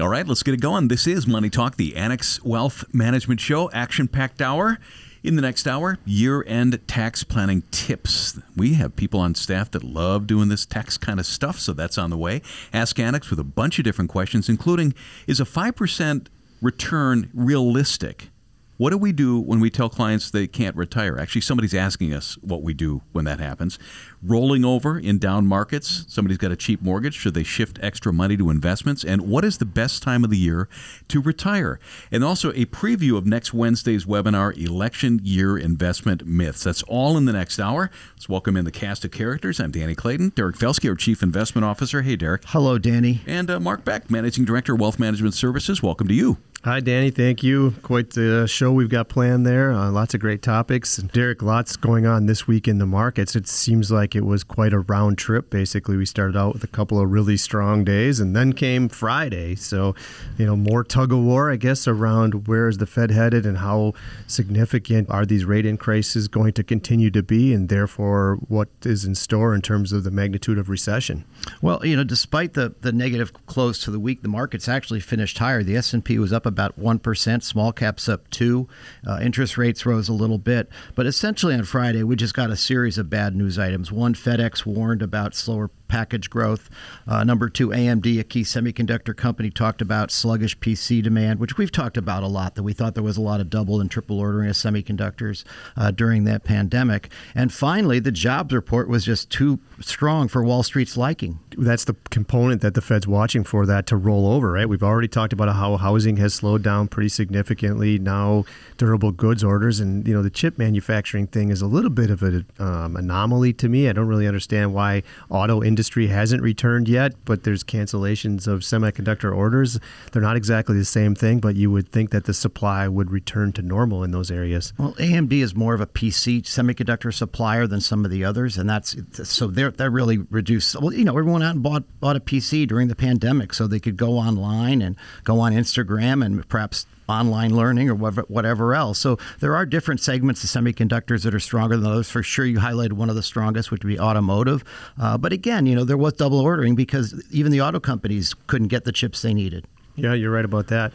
All right, let's get it going. This is Money Talk, the Annex Wealth Management Show, action packed hour. In the next hour, year end tax planning tips. We have people on staff that love doing this tax kind of stuff, so that's on the way. Ask Annex with a bunch of different questions, including Is a 5% return realistic? What do we do when we tell clients they can't retire? Actually, somebody's asking us what we do when that happens. Rolling over in down markets, somebody's got a cheap mortgage. Should they shift extra money to investments? And what is the best time of the year to retire? And also a preview of next Wednesday's webinar, Election Year Investment Myths. That's all in the next hour. Let's welcome in the cast of characters. I'm Danny Clayton, Derek Felske, our Chief Investment Officer. Hey, Derek. Hello, Danny. And uh, Mark Beck, Managing Director, Wealth Management Services. Welcome to you. Hi, Danny. Thank you. Quite the show we've got planned there. Uh, lots of great topics. Derek, lots going on this week in the markets. It seems like it was quite a round trip. Basically, we started out with a couple of really strong days, and then came Friday. So, you know, more tug of war, I guess, around where is the Fed headed and how significant are these rate increases going to continue to be, and therefore what is in store in terms of the magnitude of recession. Well, you know, despite the the negative close to the week, the markets actually finished higher. The S and P was up 1%, small caps up 2. Uh, interest rates rose a little bit. But essentially on Friday, we just got a series of bad news items. One, FedEx warned about slower package growth. Uh, number two, AMD, a key semiconductor company, talked about sluggish PC demand, which we've talked about a lot, that we thought there was a lot of double and triple ordering of semiconductors uh, during that pandemic. And finally, the jobs report was just too strong for Wall Street's liking. That's the component that the Fed's watching for that to roll over, right? We've already talked about how housing has slowed down pretty significantly. Now, durable goods orders and, you know, the chip manufacturing thing is a little bit of an um, anomaly to me. I don't really understand why auto industry industry hasn't returned yet, but there's cancellations of semiconductor orders. They're not exactly the same thing, but you would think that the supply would return to normal in those areas. Well, AMD is more of a PC semiconductor supplier than some of the others, and that's so they're that really reduced. Well, you know, everyone out and bought bought a PC during the pandemic, so they could go online and go on Instagram and perhaps online learning or whatever, whatever else. So there are different segments of semiconductors that are stronger than others. For sure, you highlighted one of the strongest, which would be automotive. Uh, but again, you know, there was double ordering because even the auto companies couldn't get the chips they needed. Yeah, you're right about that.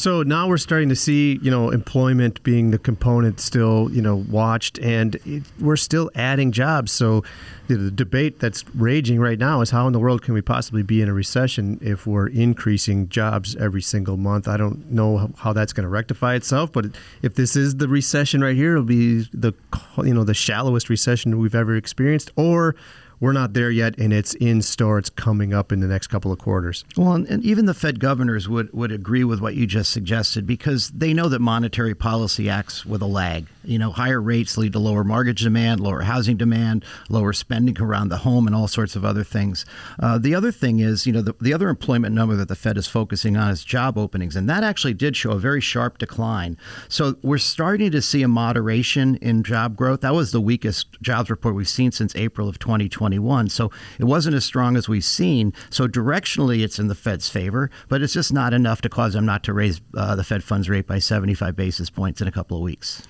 So now we're starting to see, you know, employment being the component still, you know, watched, and it, we're still adding jobs. So the debate that's raging right now is how in the world can we possibly be in a recession if we're increasing jobs every single month? I don't know how that's going to rectify itself, but if this is the recession right here, it'll be the, you know, the shallowest recession we've ever experienced, or we're not there yet, and it's in store. It's coming up in the next couple of quarters. Well, and even the Fed governors would, would agree with what you just suggested because they know that monetary policy acts with a lag. You know, higher rates lead to lower mortgage demand, lower housing demand, lower spending around the home, and all sorts of other things. Uh, the other thing is, you know, the, the other employment number that the Fed is focusing on is job openings, and that actually did show a very sharp decline. So we're starting to see a moderation in job growth. That was the weakest jobs report we've seen since April of 2021. So it wasn't as strong as we've seen. So directionally, it's in the Fed's favor, but it's just not enough to cause them not to raise uh, the Fed funds rate by 75 basis points in a couple of weeks.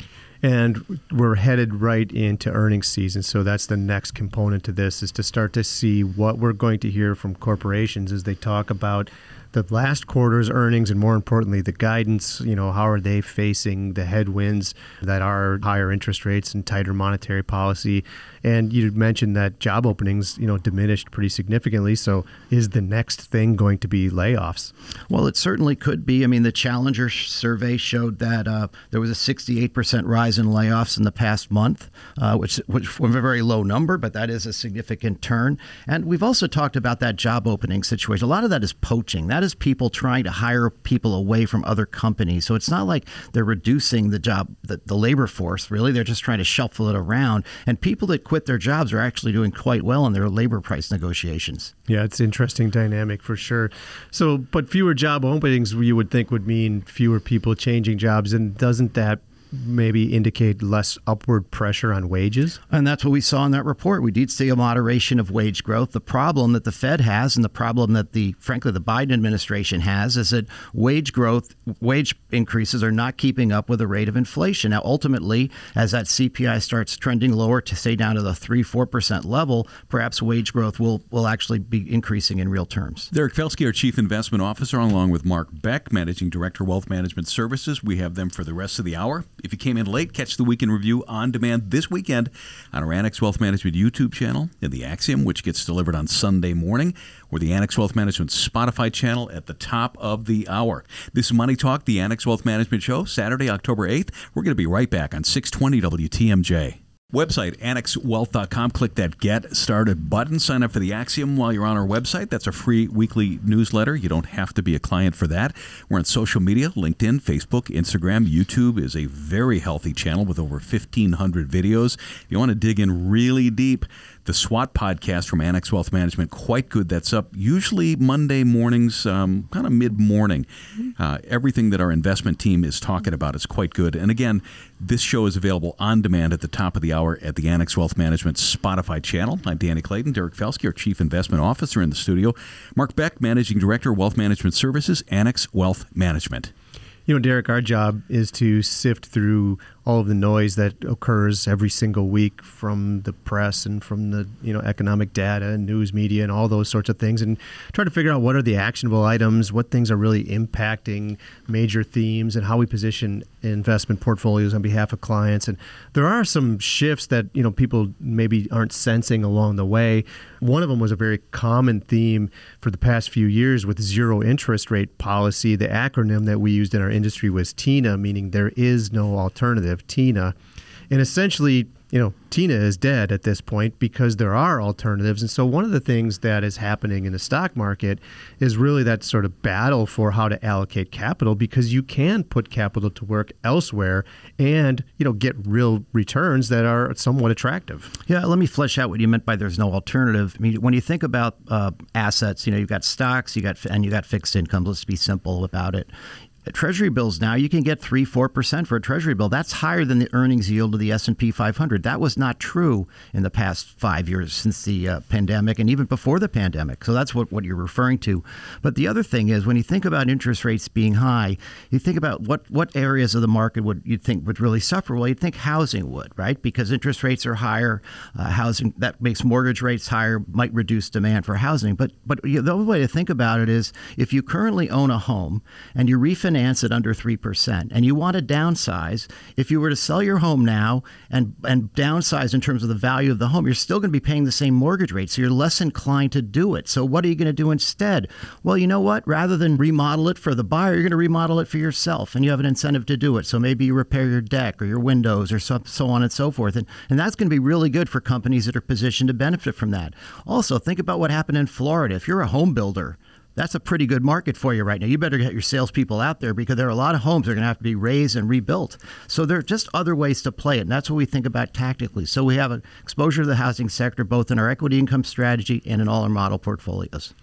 And we're headed right into earnings season, so that's the next component to this is to start to see what we're going to hear from corporations as they talk about the last quarter's earnings and more importantly the guidance. You know how are they facing the headwinds that are higher interest rates and tighter monetary policy and you mentioned that job openings you know diminished pretty significantly so is the next thing going to be layoffs well it certainly could be i mean the challenger survey showed that uh, there was a 68% rise in layoffs in the past month uh, which which was a very low number but that is a significant turn and we've also talked about that job opening situation a lot of that is poaching that is people trying to hire people away from other companies. So it's not like they're reducing the job, the, the labor force, really. They're just trying to shuffle it around. And people that quit their jobs are actually doing quite well in their labor price negotiations. Yeah, it's interesting dynamic for sure. So, but fewer job openings you would think would mean fewer people changing jobs. And doesn't that maybe indicate less upward pressure on wages? And that's what we saw in that report. We did see a moderation of wage growth. The problem that the Fed has and the problem that the frankly the Biden administration has is that wage growth wage increases are not keeping up with the rate of inflation. Now ultimately as that CPI starts trending lower to say down to the 3-4% level, perhaps wage growth will will actually be increasing in real terms. Derek Felske, our Chief Investment Officer, along with Mark Beck, Managing Director, Wealth Management Services. We have them for the rest of the hour. If you came in late, catch the Weekend Review on demand this weekend on our Annex Wealth Management YouTube channel in the Axiom, which gets delivered on Sunday morning, or the Annex Wealth Management Spotify channel at the top of the hour. This is Money Talk, the Annex Wealth Management Show, Saturday, October 8th. We're going to be right back on 620 WTMJ. Website, annexwealth.com. Click that Get Started button. Sign up for the Axiom while you're on our website. That's a free weekly newsletter. You don't have to be a client for that. We're on social media LinkedIn, Facebook, Instagram. YouTube is a very healthy channel with over 1,500 videos. If you want to dig in really deep, the SWAT podcast from Annex Wealth Management, quite good. That's up usually Monday mornings, um, kind of mid morning. Uh, everything that our investment team is talking about is quite good. And again, this show is available on demand at the top of the hour at the Annex Wealth Management Spotify channel. I'm Danny Clayton, Derek Felske, our Chief Investment Officer in the studio. Mark Beck, Managing Director, Wealth Management Services, Annex Wealth Management. You know, Derek, our job is to sift through all of the noise that occurs every single week from the press and from the you know economic data and news media and all those sorts of things and try to figure out what are the actionable items what things are really impacting major themes and how we position investment portfolios on behalf of clients. And there are some shifts that you know people maybe aren't sensing along the way. One of them was a very common theme for the past few years with zero interest rate policy. The acronym that we used in our industry was TINA meaning there is no alternative of Tina. And essentially, you know, Tina is dead at this point because there are alternatives. And so, one of the things that is happening in the stock market is really that sort of battle for how to allocate capital because you can put capital to work elsewhere and, you know, get real returns that are somewhat attractive. Yeah, let me flesh out what you meant by there's no alternative. I mean, when you think about uh, assets, you know, you've got stocks, you got and you got fixed incomes. Let's be simple about it. Treasury bills now you can get three four percent for a Treasury bill. That's higher than the earnings yield of the S and P 500. That was not true in the past five years since the uh, pandemic and even before the pandemic. So that's what, what you're referring to. But the other thing is when you think about interest rates being high, you think about what what areas of the market would you think would really suffer. Well, you'd think housing would, right? Because interest rates are higher, uh, housing that makes mortgage rates higher, might reduce demand for housing. But but the other way to think about it is if you currently own a home and you refinance refinance at under 3% and you want to downsize, if you were to sell your home now and, and downsize in terms of the value of the home, you're still going to be paying the same mortgage rate. So you're less inclined to do it. So what are you going to do instead? Well, you know what? Rather than remodel it for the buyer, you're going to remodel it for yourself and you have an incentive to do it. So maybe you repair your deck or your windows or so, so on and so forth. And, and that's going to be really good for companies that are positioned to benefit from that. Also, think about what happened in Florida. If you're a home builder, that's a pretty good market for you right now. You better get your salespeople out there because there are a lot of homes that are going to have to be razed and rebuilt. So there are just other ways to play it, and that's what we think about tactically. So we have an exposure to the housing sector both in our equity income strategy and in all our model portfolios.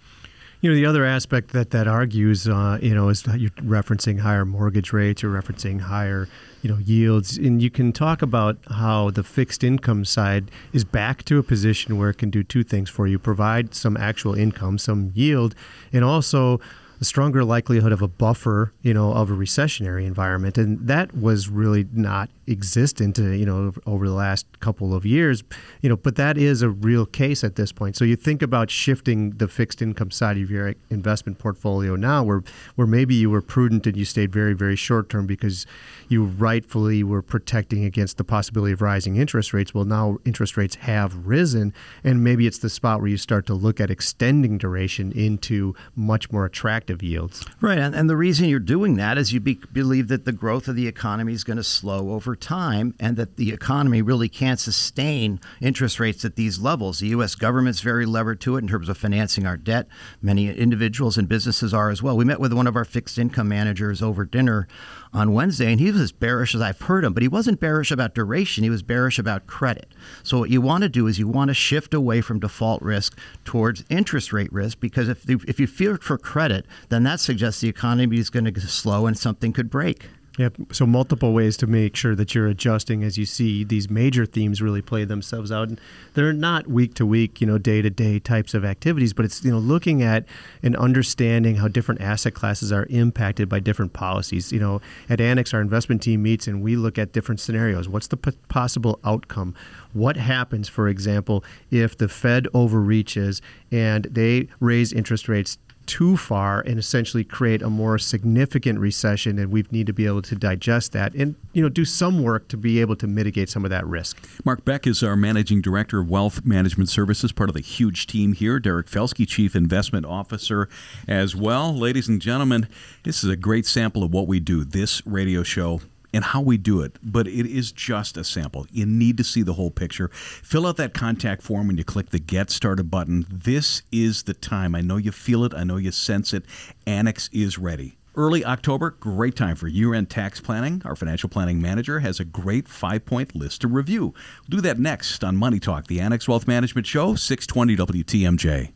You know, the other aspect that that argues, uh, you know, is that you're referencing higher mortgage rates, you're referencing higher, you know, yields, and you can talk about how the fixed income side is back to a position where it can do two things for you: provide some actual income, some yield, and also a stronger likelihood of a buffer, you know, of a recessionary environment, and that was really not existent, uh, you know, over the last couple of years, you know, but that is a real case at this point. So you think about shifting the fixed income side of your investment portfolio now, where where maybe you were prudent and you stayed very very short term because you rightfully were protecting against the possibility of rising interest rates. Well, now interest rates have risen, and maybe it's the spot where you start to look at extending duration into much more attractive yields. Right, and, and the reason you're doing that is you be, believe that the growth of the economy is going to slow over time, and that the economy really can't sustain interest rates at these levels. The U.S. government's very levered to it in terms of financing our debt. Many individuals and businesses are as well. We met with one of our fixed income managers over dinner on Wednesday, and he was as bearish as I've heard him, but he wasn't bearish about duration. He was bearish about credit. So what you want to do is you want to shift away from default risk towards interest rate risk because if if you fear for credit, then that suggests the economy is going to slow and something could break. Yep. So multiple ways to make sure that you're adjusting as you see these major themes really play themselves out. And they're not week to week, you know, day to day types of activities, but it's you know looking at and understanding how different asset classes are impacted by different policies. You know, at Annex, our investment team meets and we look at different scenarios. What's the p- possible outcome? What happens, for example, if the Fed overreaches and they raise interest rates too far and essentially create a more significant recession and we need to be able to digest that and you know do some work to be able to mitigate some of that risk. Mark Beck is our managing director of wealth management services, part of the huge team here. Derek Felske, chief investment officer as well. Ladies and gentlemen, this is a great sample of what we do. This radio show and how we do it, but it is just a sample. You need to see the whole picture. Fill out that contact form when you click the Get Started button. This is the time. I know you feel it, I know you sense it. Annex is ready. Early October, great time for year end tax planning. Our financial planning manager has a great five point list to review. We'll do that next on Money Talk, the Annex Wealth Management Show, 620 WTMJ.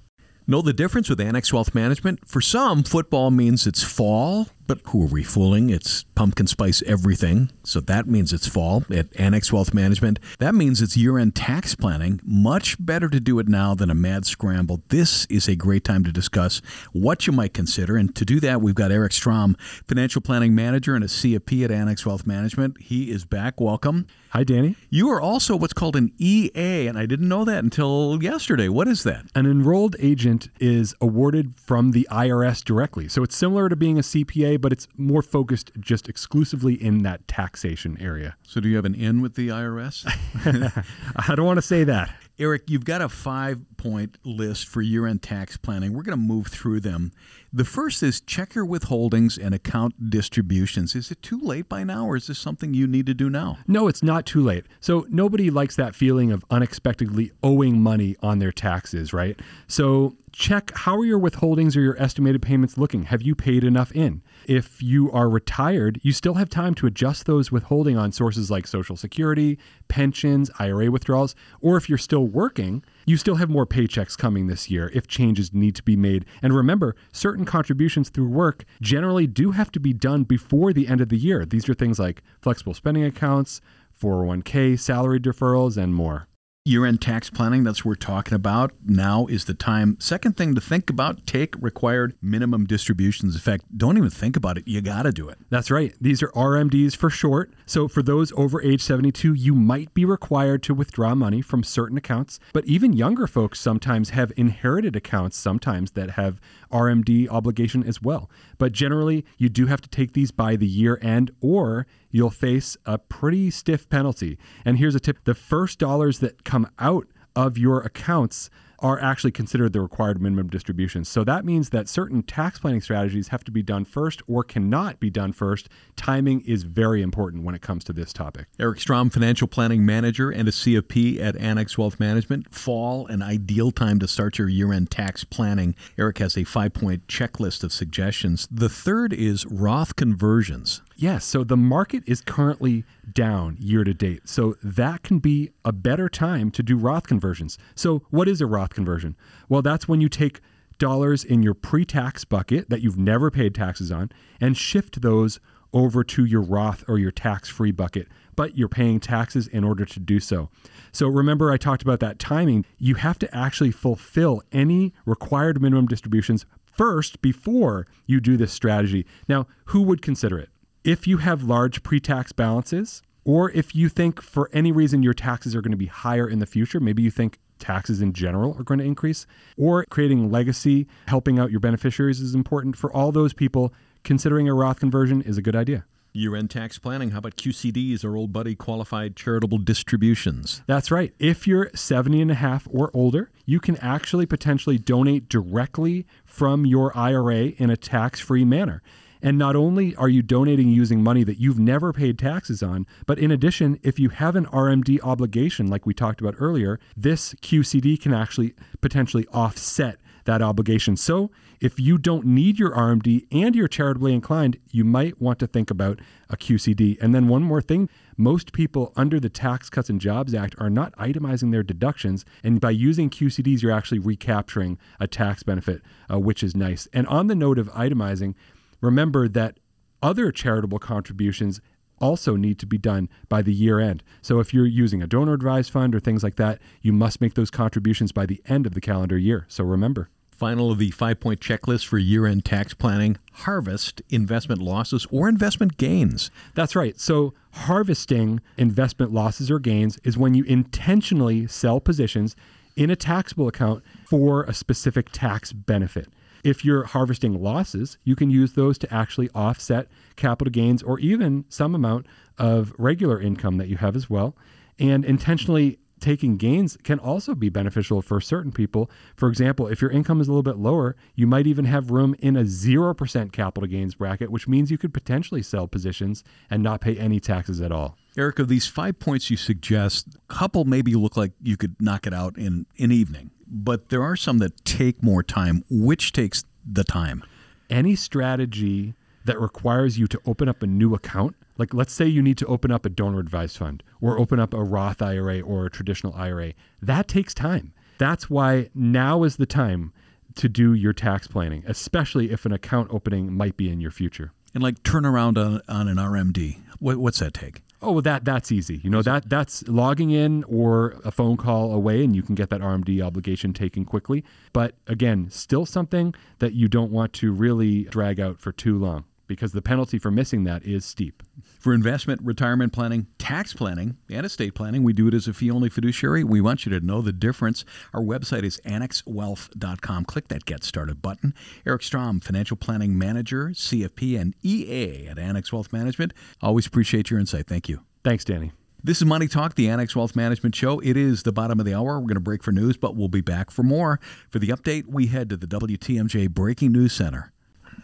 Know the difference with Annex Wealth Management? For some, football means it's fall, but who are we fooling? It's pumpkin spice everything, so that means it's fall at Annex Wealth Management. That means it's year end tax planning. Much better to do it now than a mad scramble. This is a great time to discuss what you might consider, and to do that, we've got Eric Strom, Financial Planning Manager and a CFP at Annex Wealth Management. He is back. Welcome. Hi, Danny. You are also what's called an EA, and I didn't know that until yesterday. What is that? An enrolled agent is awarded from the IRS directly. So it's similar to being a CPA, but it's more focused just exclusively in that taxation area. So, do you have an in with the IRS? I don't want to say that. Eric, you've got a five point list for year end tax planning. We're going to move through them. The first is check your withholdings and account distributions. Is it too late by now, or is this something you need to do now? No, it's not too late. So nobody likes that feeling of unexpectedly owing money on their taxes, right? So check how are your withholdings or your estimated payments looking? Have you paid enough in? If you are retired, you still have time to adjust those withholding on sources like Social Security, pensions, IRA withdrawals, or if you're still working, you still have more paychecks coming this year if changes need to be made. And remember, certain contributions through work generally do have to be done before the end of the year. These are things like flexible spending accounts, 401k, salary deferrals, and more year end tax planning, that's what we're talking about. Now is the time. Second thing to think about take required minimum distributions. In fact, don't even think about it. You got to do it. That's right. These are RMDs for short. So for those over age 72, you might be required to withdraw money from certain accounts. But even younger folks sometimes have inherited accounts, sometimes that have RMD obligation as well. But generally, you do have to take these by the year end or you'll face a pretty stiff penalty. And here's a tip the first dollars that come out of your accounts are actually considered the required minimum distributions. So that means that certain tax planning strategies have to be done first or cannot be done first. Timing is very important when it comes to this topic. Eric Strom, financial planning manager and a CFP at Annex Wealth Management. Fall, an ideal time to start your year end tax planning. Eric has a five point checklist of suggestions. The third is Roth conversions. Yes. So the market is currently down year to date. So that can be a better time to do Roth conversions. So, what is a Roth conversion? Well, that's when you take dollars in your pre tax bucket that you've never paid taxes on and shift those over to your Roth or your tax free bucket, but you're paying taxes in order to do so. So remember, I talked about that timing. You have to actually fulfill any required minimum distributions first before you do this strategy. Now, who would consider it? If you have large pre tax balances, or if you think for any reason your taxes are going to be higher in the future, maybe you think taxes in general are going to increase, or creating legacy, helping out your beneficiaries is important. For all those people, considering a Roth conversion is a good idea. Year end tax planning. How about QCDs, our old buddy qualified charitable distributions? That's right. If you're 70 and a half or older, you can actually potentially donate directly from your IRA in a tax free manner. And not only are you donating using money that you've never paid taxes on, but in addition, if you have an RMD obligation, like we talked about earlier, this QCD can actually potentially offset that obligation. So if you don't need your RMD and you're charitably inclined, you might want to think about a QCD. And then one more thing most people under the Tax Cuts and Jobs Act are not itemizing their deductions. And by using QCDs, you're actually recapturing a tax benefit, uh, which is nice. And on the note of itemizing, remember that other charitable contributions also need to be done by the year end. So if you're using a donor advised fund or things like that, you must make those contributions by the end of the calendar year. So remember. Final of the five point checklist for year end tax planning harvest investment losses or investment gains. That's right. So, harvesting investment losses or gains is when you intentionally sell positions in a taxable account for a specific tax benefit. If you're harvesting losses, you can use those to actually offset capital gains or even some amount of regular income that you have as well. And intentionally taking gains can also be beneficial for certain people. For example, if your income is a little bit lower, you might even have room in a 0% capital gains bracket, which means you could potentially sell positions and not pay any taxes at all. Eric, of these five points you suggest, a couple maybe look like you could knock it out in an evening, but there are some that take more time. Which takes the time? Any strategy that requires you to open up a new account, like let's say you need to open up a donor advised fund or open up a Roth IRA or a traditional IRA, that takes time. That's why now is the time to do your tax planning, especially if an account opening might be in your future. And like turn around on, on an RMD, what, what's that take? Oh, well, that that's easy. You know that that's logging in or a phone call away, and you can get that RMD obligation taken quickly. But again, still something that you don't want to really drag out for too long because the penalty for missing that is steep. For investment, retirement planning, tax planning, and estate planning, we do it as a fee only fiduciary. We want you to know the difference. Our website is annexwealth.com. Click that Get Started button. Eric Strom, Financial Planning Manager, CFP, and EA at Annex Wealth Management. Always appreciate your insight. Thank you. Thanks, Danny. This is Money Talk, the Annex Wealth Management Show. It is the bottom of the hour. We're going to break for news, but we'll be back for more. For the update, we head to the WTMJ Breaking News Center.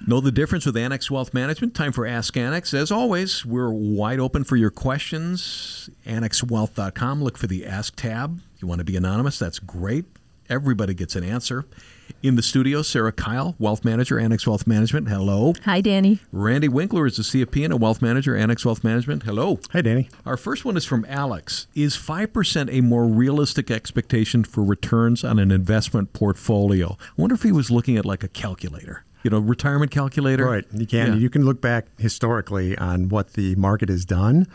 Know the difference with Annex Wealth Management? Time for Ask Annex. As always, we're wide open for your questions. AnnexWealth.com. Look for the Ask tab. You want to be anonymous? That's great. Everybody gets an answer. In the studio, Sarah Kyle, Wealth Manager, Annex Wealth Management. Hello. Hi, Danny. Randy Winkler is the CFP and a Wealth Manager, Annex Wealth Management. Hello. Hi, Danny. Our first one is from Alex. Is 5% a more realistic expectation for returns on an investment portfolio? I wonder if he was looking at like a calculator you know, retirement calculator. Right. You can. Yeah. You can look back historically on what the market has done.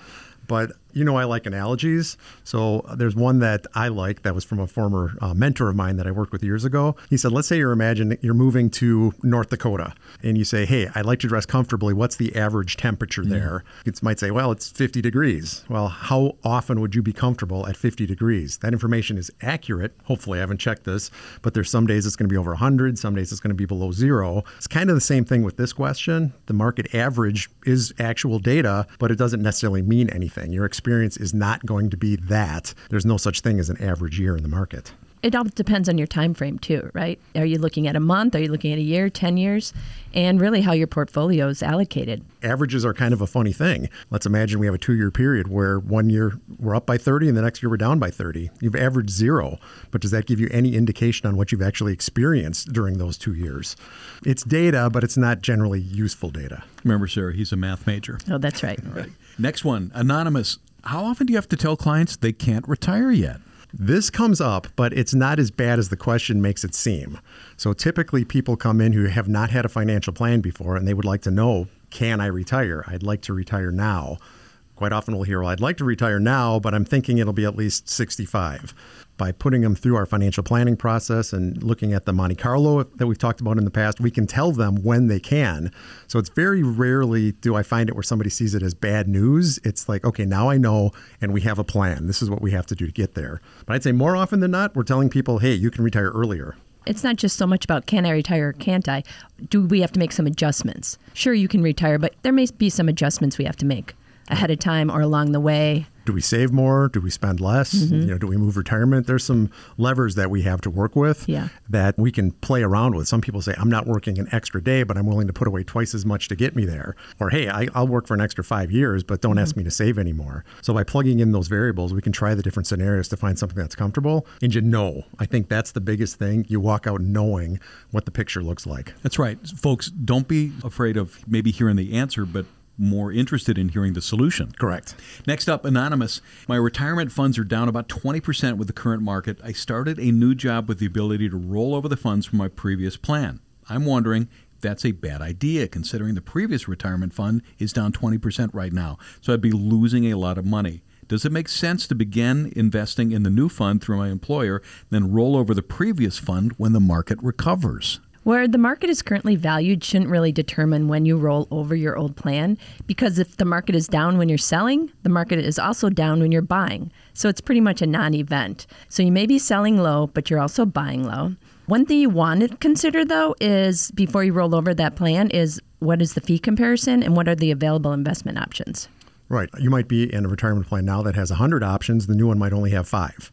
But you know, I like analogies. So there's one that I like that was from a former uh, mentor of mine that I worked with years ago. He said, let's say you're imagining you're moving to North Dakota and you say, hey, I'd like to dress comfortably. What's the average temperature mm. there? It might say, well, it's 50 degrees. Well, how often would you be comfortable at 50 degrees? That information is accurate. Hopefully, I haven't checked this, but there's some days it's going to be over 100, some days it's going to be below zero. It's kind of the same thing with this question. The market average is actual data, but it doesn't necessarily mean anything. Your experience is not going to be that. There's no such thing as an average year in the market it all depends on your time frame too, right? Are you looking at a month? Are you looking at a year, 10 years? And really how your portfolio is allocated. Averages are kind of a funny thing. Let's imagine we have a two year period where one year we're up by 30 and the next year we're down by 30. You've averaged zero, but does that give you any indication on what you've actually experienced during those two years? It's data, but it's not generally useful data. Remember, Sarah, he's a math major. Oh, that's right. All right. Next one Anonymous. How often do you have to tell clients they can't retire yet? This comes up, but it's not as bad as the question makes it seem. So typically, people come in who have not had a financial plan before and they would like to know can I retire? I'd like to retire now. Quite often we'll hear, well, I'd like to retire now, but I'm thinking it'll be at least 65 by putting them through our financial planning process and looking at the Monte Carlo that we've talked about in the past, we can tell them when they can. So it's very rarely do I find it where somebody sees it as bad news. It's like, okay, now I know and we have a plan. This is what we have to do to get there. But I'd say more often than not, we're telling people, hey, you can retire earlier it's not just so much about can I retire or can't I? Do we have to make some adjustments? Sure, you can retire, but there may be some adjustments we have to make ahead of time or along the way do we save more? Do we spend less? Mm-hmm. You know, do we move retirement? There's some levers that we have to work with yeah. that we can play around with. Some people say, I'm not working an extra day, but I'm willing to put away twice as much to get me there. Or, hey, I, will work for an extra five years, but don't mm-hmm. ask me to save anymore. So by plugging in those variables, we can try the different scenarios to find something that's comfortable. And you know, I think that's the biggest thing. You walk out knowing what the picture looks like. That's right. Folks, don't be afraid of maybe hearing the answer, but more interested in hearing the solution. Correct. Next up, Anonymous. My retirement funds are down about 20% with the current market. I started a new job with the ability to roll over the funds from my previous plan. I'm wondering if That's a bad idea considering the previous retirement fund is down 20% right now. So I'd be losing a lot of money. Does it make sense to begin investing in the new fund through my employer, then roll over the previous fund when the market recovers? Where the market is currently valued shouldn't really determine when you roll over your old plan because if the market is down when you're selling, the market is also down when you're buying. So it's pretty much a non event. So you may be selling low, but you're also buying low. One thing you want to consider though is before you roll over that plan is what is the fee comparison and what are the available investment options? Right. You might be in a retirement plan now that has 100 options. The new one might only have five.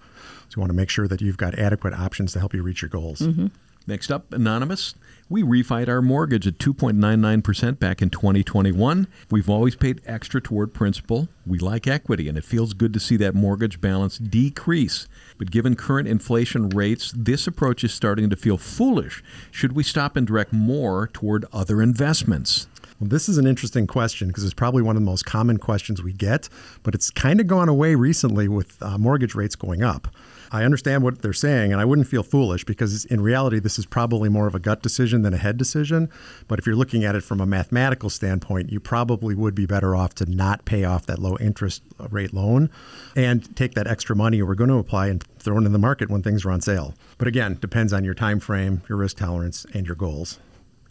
So you want to make sure that you've got adequate options to help you reach your goals. Mm-hmm. Next up, Anonymous. We refied our mortgage at 2.99% back in 2021. We've always paid extra toward principal. We like equity, and it feels good to see that mortgage balance decrease. But given current inflation rates, this approach is starting to feel foolish. Should we stop and direct more toward other investments? Well, this is an interesting question because it's probably one of the most common questions we get, but it's kind of gone away recently with uh, mortgage rates going up. I understand what they're saying, and I wouldn't feel foolish because in reality, this is probably more of a gut decision than a head decision. But if you're looking at it from a mathematical standpoint, you probably would be better off to not pay off that low interest rate loan and take that extra money you were going to apply and throw it in the market when things are on sale. But again, depends on your time frame, your risk tolerance, and your goals.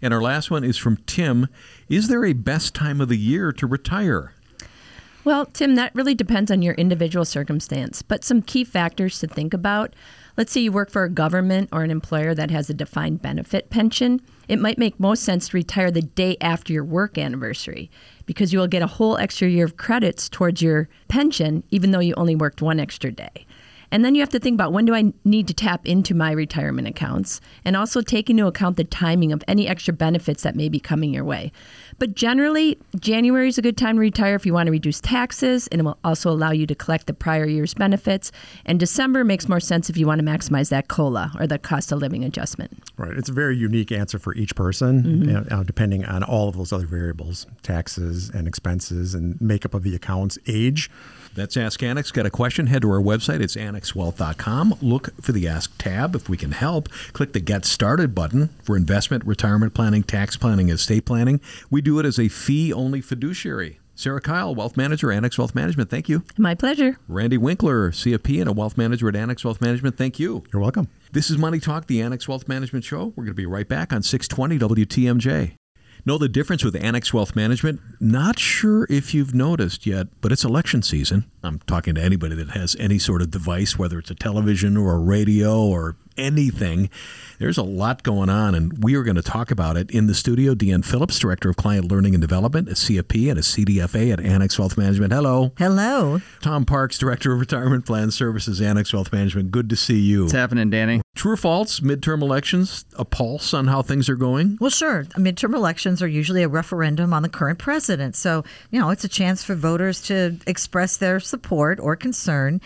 And our last one is from Tim. Is there a best time of the year to retire? Well, Tim, that really depends on your individual circumstance, but some key factors to think about. Let's say you work for a government or an employer that has a defined benefit pension. It might make most sense to retire the day after your work anniversary because you will get a whole extra year of credits towards your pension, even though you only worked one extra day. And then you have to think about when do I need to tap into my retirement accounts and also take into account the timing of any extra benefits that may be coming your way. But generally, January is a good time to retire if you want to reduce taxes, and it will also allow you to collect the prior year's benefits. And December makes more sense if you want to maximize that COLA or the cost of living adjustment. Right. It's a very unique answer for each person, mm-hmm. uh, depending on all of those other variables taxes and expenses and makeup of the accounts, age. That's Ask Annex. Got a question? Head to our website. It's annexwealth.com. Look for the Ask tab. If we can help, click the Get Started button for investment, retirement planning, tax planning, estate planning. We do it as a fee only fiduciary. Sarah Kyle, Wealth Manager, Annex Wealth Management. Thank you. My pleasure. Randy Winkler, CFP and a Wealth Manager at Annex Wealth Management. Thank you. You're welcome. This is Money Talk, the Annex Wealth Management Show. We're going to be right back on 620 WTMJ. Know the difference with Annex Wealth Management? Not sure if you've noticed yet, but it's election season. I'm talking to anybody that has any sort of device, whether it's a television or a radio or anything. There's a lot going on, and we are going to talk about it in the studio. Deanne Phillips, Director of Client Learning and Development at CFP and a CDFA at Annex Wealth Management. Hello. Hello. Tom Parks, Director of Retirement Plan Services, Annex Wealth Management. Good to see you. What's happening, Danny? True or false? Midterm elections, a pulse on how things are going? Well, sure. Midterm elections are usually a referendum on the current president. So, you know, it's a chance for voters to express their support or concern.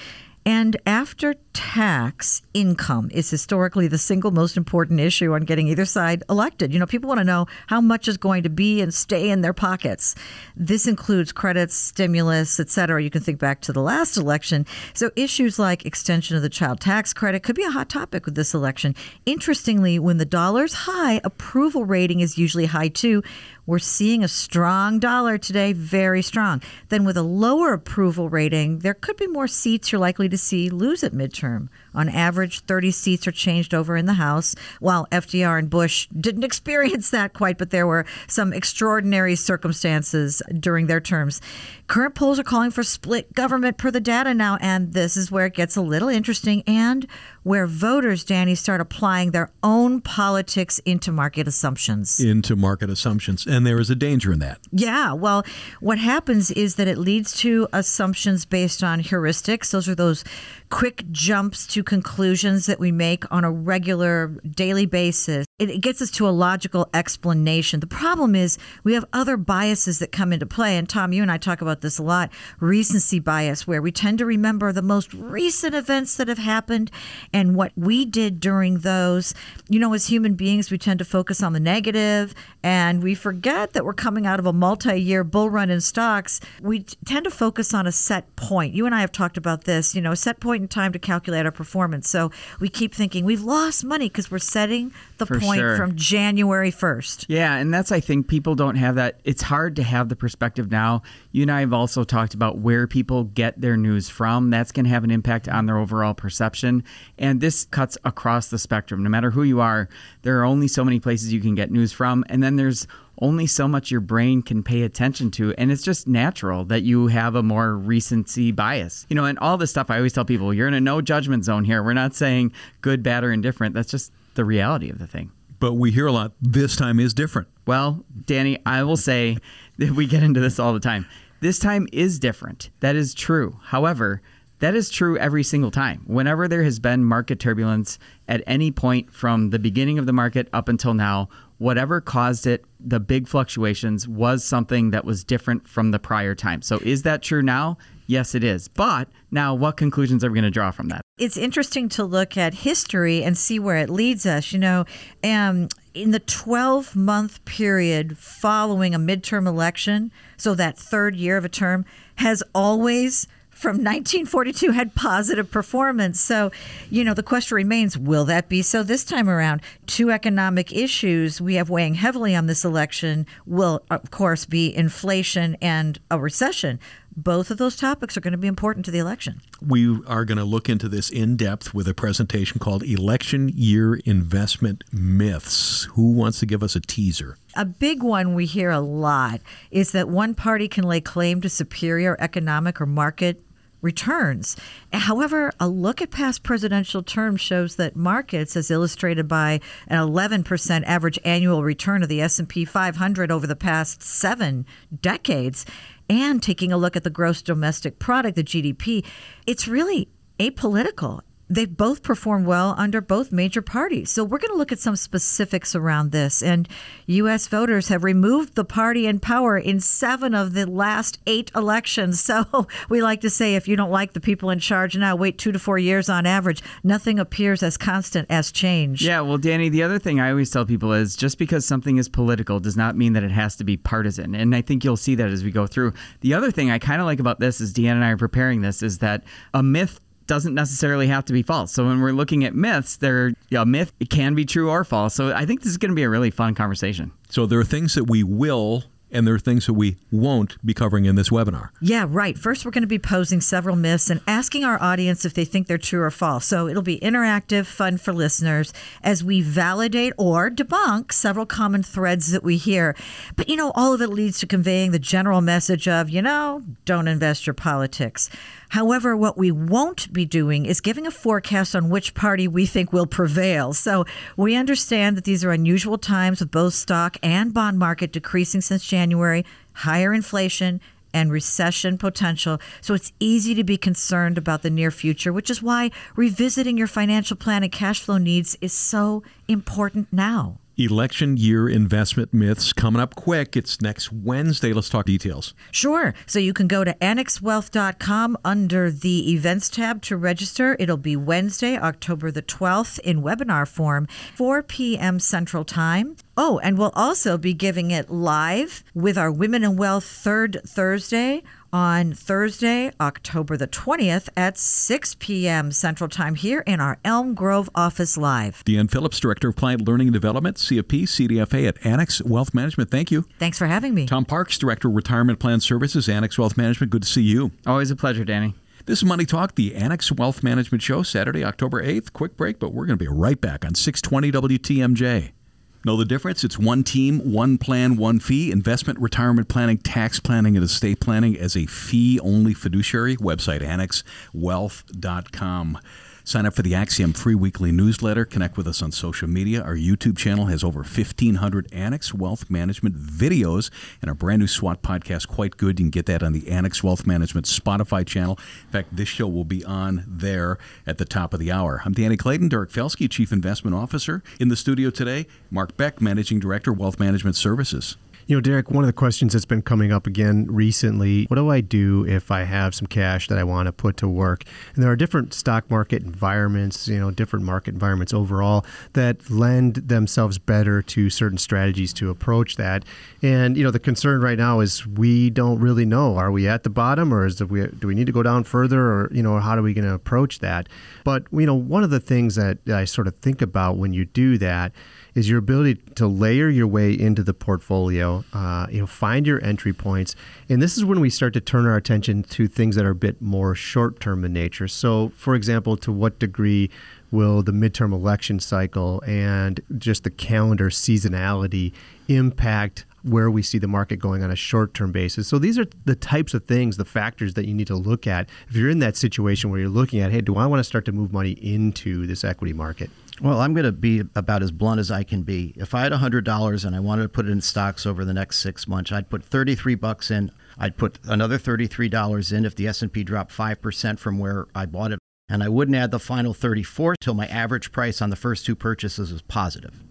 And after tax income is historically the single most important issue on getting either side elected. You know, people want to know how much is going to be and stay in their pockets. This includes credits, stimulus, et cetera. You can think back to the last election. So issues like extension of the child tax credit could be a hot topic with this election. Interestingly, when the dollar's high, approval rating is usually high too. We're seeing a strong dollar today, very strong. Then, with a lower approval rating, there could be more seats you're likely to see lose at midterm. On average, 30 seats are changed over in the House, while FDR and Bush didn't experience that quite, but there were some extraordinary circumstances during their terms. Current polls are calling for split government per the data now, and this is where it gets a little interesting and where voters, Danny, start applying their own politics into market assumptions. Into market assumptions. And there is a danger in that. Yeah. Well, what happens is that it leads to assumptions based on heuristics. Those are those quick jumps to conclusions that we make on a regular daily basis. It, gets us to a logical explanation. The problem is we have other biases that come into play. And Tom, you and I talk about this a lot recency bias, where we tend to remember the most recent events that have happened and what we did during those. You know, as human beings, we tend to focus on the negative and we forget that we're coming out of a multi year bull run in stocks. We tend to focus on a set point. You and I have talked about this, you know, a set point in time to calculate our performance. So we keep thinking we've lost money because we're setting the For point sure. from January 1st. Yeah, and that's I think people don't have that. It's hard to have the perspective now. You and I have also talked about where people get their news from. That's going to have an impact on their overall perception, and this cuts across the spectrum. No matter who you are, there are only so many places you can get news from, and then there's only so much your brain can pay attention to, and it's just natural that you have a more recency bias. You know, and all this stuff I always tell people, you're in a no judgment zone here. We're not saying good, bad, or indifferent. That's just the reality of the thing. But we hear a lot. This time is different. Well, Danny, I will say that we get into this all the time. This time is different. That is true. However, that is true every single time. Whenever there has been market turbulence at any point from the beginning of the market up until now, whatever caused it, the big fluctuations was something that was different from the prior time. So is that true now? Yes, it is. But now, what conclusions are we going to draw from that? It's interesting to look at history and see where it leads us. You know, um, in the 12 month period following a midterm election, so that third year of a term, has always from 1942 had positive performance. So, you know, the question remains will that be so this time around? Two economic issues we have weighing heavily on this election will, of course, be inflation and a recession. Both of those topics are going to be important to the election. We are going to look into this in depth with a presentation called Election Year Investment Myths. Who wants to give us a teaser? A big one we hear a lot is that one party can lay claim to superior economic or market returns. However, a look at past presidential terms shows that markets as illustrated by an 11% average annual return of the S&P 500 over the past 7 decades and taking a look at the gross domestic product, the GDP, it's really apolitical. They both perform well under both major parties. So we're going to look at some specifics around this. And U.S. voters have removed the party in power in seven of the last eight elections. So we like to say if you don't like the people in charge now, wait two to four years on average. Nothing appears as constant as change. Yeah, well, Danny, the other thing I always tell people is just because something is political does not mean that it has to be partisan. And I think you'll see that as we go through. The other thing I kind of like about this is Deanna and I are preparing this is that a myth doesn't necessarily have to be false. So when we're looking at myths, they're a myth it can be true or false. So I think this is going to be a really fun conversation. So there are things that we will and there are things that we won't be covering in this webinar. Yeah, right. First, we're going to be posing several myths and asking our audience if they think they're true or false. So it'll be interactive, fun for listeners as we validate or debunk several common threads that we hear. But, you know, all of it leads to conveying the general message of, you know, don't invest your politics. However, what we won't be doing is giving a forecast on which party we think will prevail. So we understand that these are unusual times with both stock and bond market decreasing since January, higher inflation, and recession potential. So it's easy to be concerned about the near future, which is why revisiting your financial plan and cash flow needs is so important now. Election year investment myths coming up quick. It's next Wednesday. Let's talk details. Sure. So you can go to annexwealth.com under the events tab to register. It'll be Wednesday, October the 12th in webinar form, 4 p.m. Central Time. Oh, and we'll also be giving it live with our Women in Wealth third Thursday on Thursday, October the 20th at 6 p.m. Central Time here in our Elm Grove office live. Deanne Phillips, Director of Client Learning and Development, CFP, CDFA at Annex Wealth Management. Thank you. Thanks for having me. Tom Parks, Director of Retirement Plan Services, Annex Wealth Management. Good to see you. Always a pleasure, Danny. This is Money Talk, the Annex Wealth Management Show, Saturday, October 8th. Quick break, but we're going to be right back on 620 WTMJ. Know the difference? It's one team, one plan, one fee. Investment, retirement planning, tax planning, and estate planning as a fee only fiduciary. Website annexwealth.com. Sign up for the Axiom free weekly newsletter. Connect with us on social media. Our YouTube channel has over 1,500 Annex Wealth Management videos, and our brand new SWAT podcast, Quite Good. You can get that on the Annex Wealth Management Spotify channel. In fact, this show will be on there at the top of the hour. I'm Danny Clayton, Derek Felske, Chief Investment Officer. In the studio today, Mark Beck, Managing Director, Wealth Management Services. You know, Derek, one of the questions that's been coming up again recently what do I do if I have some cash that I want to put to work? And there are different stock market environments, you know, different market environments overall that lend themselves better to certain strategies to approach that. And, you know, the concern right now is we don't really know. Are we at the bottom or is we, do we need to go down further or, you know, how are we going to approach that? But, you know, one of the things that I sort of think about when you do that is your ability to layer your way into the portfolio. Uh, you know, find your entry points, and this is when we start to turn our attention to things that are a bit more short term in nature. So, for example, to what degree will the midterm election cycle and just the calendar seasonality impact where we see the market going on a short term basis. So these are the types of things, the factors that you need to look at if you're in that situation where you're looking at, hey, do I want to start to move money into this equity market? Well, I'm going to be about as blunt as I can be. If I had $100 and I wanted to put it in stocks over the next 6 months, I'd put 33 bucks in. I'd put another $33 in if the S&P dropped 5% from where I bought it, and I wouldn't add the final 34 till my average price on the first two purchases was positive.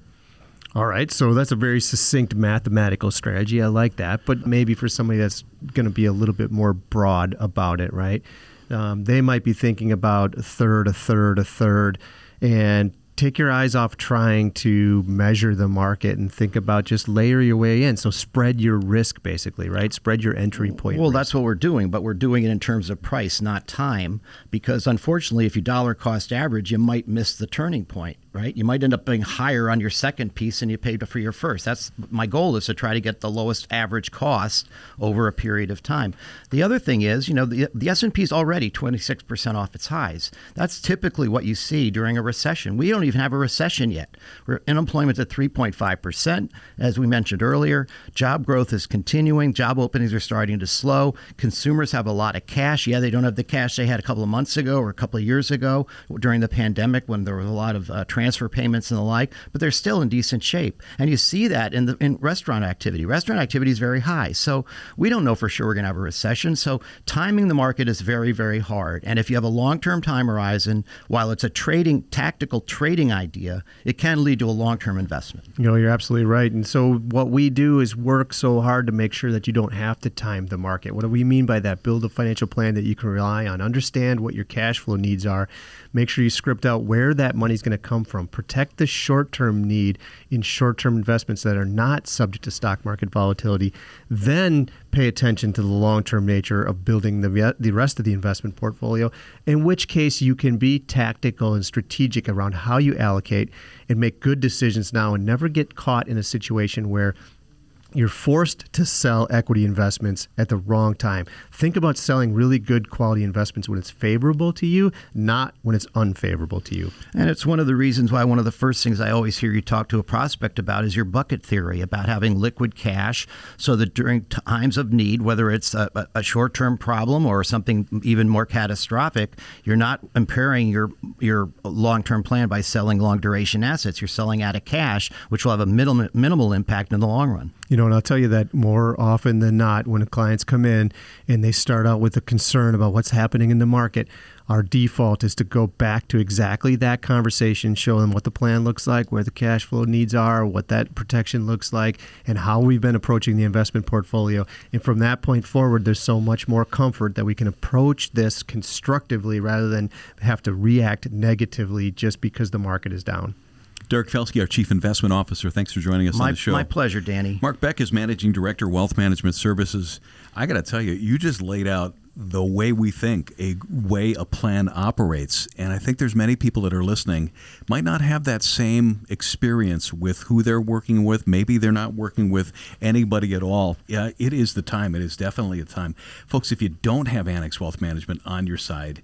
All right, so that's a very succinct mathematical strategy. I like that, but maybe for somebody that's going to be a little bit more broad about it, right? Um, they might be thinking about a third, a third, a third, and take your eyes off trying to measure the market and think about just layer your way in. So spread your risk, basically, right? Spread your entry point. Well, risk. that's what we're doing, but we're doing it in terms of price, not time. Because unfortunately, if you dollar cost average, you might miss the turning point right? You might end up being higher on your second piece than you paid for your first. That's my goal is to try to get the lowest average cost over a period of time. The other thing is, you know, the, the S&P is already 26% off its highs. That's typically what you see during a recession. We don't even have a recession yet. We're unemployment at 3.5%, as we mentioned earlier. Job growth is continuing. Job openings are starting to slow. Consumers have a lot of cash. Yeah, they don't have the cash they had a couple of months ago or a couple of years ago during the pandemic when there was a lot of uh, transfer payments and the like, but they're still in decent shape. And you see that in the in restaurant activity. Restaurant activity is very high. So we don't know for sure we're going to have a recession. So timing the market is very, very hard. And if you have a long-term time horizon, while it's a trading tactical trading idea, it can lead to a long-term investment. You know, you're absolutely right. And so what we do is work so hard to make sure that you don't have to time the market. What do we mean by that? Build a financial plan that you can rely on. Understand what your cash flow needs are. Make sure you script out where that money's going to come from. Protect the short term need in short term investments that are not subject to stock market volatility. Then pay attention to the long term nature of building the, the rest of the investment portfolio, in which case you can be tactical and strategic around how you allocate and make good decisions now and never get caught in a situation where you're forced to sell equity investments at the wrong time. Think about selling really good quality investments when it's favorable to you, not when it's unfavorable to you. And it's one of the reasons why one of the first things I always hear you talk to a prospect about is your bucket theory about having liquid cash so that during times of need, whether it's a, a short term problem or something even more catastrophic, you're not impairing your, your long term plan by selling long duration assets. You're selling out of cash, which will have a minimal, minimal impact in the long run. You know, and I'll tell you that more often than not, when clients come in and they start out with a concern about what's happening in the market, our default is to go back to exactly that conversation, show them what the plan looks like, where the cash flow needs are, what that protection looks like, and how we've been approaching the investment portfolio. And from that point forward, there's so much more comfort that we can approach this constructively rather than have to react negatively just because the market is down. Derek Felske, our Chief Investment Officer, thanks for joining us my, on the show. My pleasure, Danny. Mark Beck is Managing Director, Wealth Management Services. I got to tell you, you just laid out the way we think, a way a plan operates. And I think there's many people that are listening might not have that same experience with who they're working with. Maybe they're not working with anybody at all. Yeah, it is the time. It is definitely a time. Folks, if you don't have Annex Wealth Management on your side,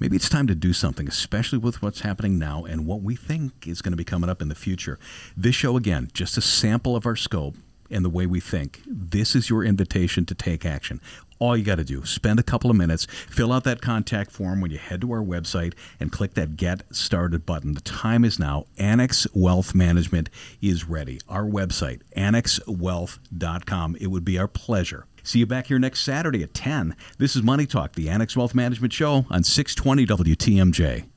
maybe it's time to do something, especially with what's happening now and what we think is going to be coming up in the future. This show, again, just a sample of our scope and the way we think. This is your invitation to take action. All you got to do, spend a couple of minutes, fill out that contact form when you head to our website and click that Get Started button. The time is now. Annex Wealth Management is ready. Our website, annexwealth.com. It would be our pleasure See you back here next Saturday at 10. This is Money Talk, the Annex Wealth Management Show on 620 WTMJ.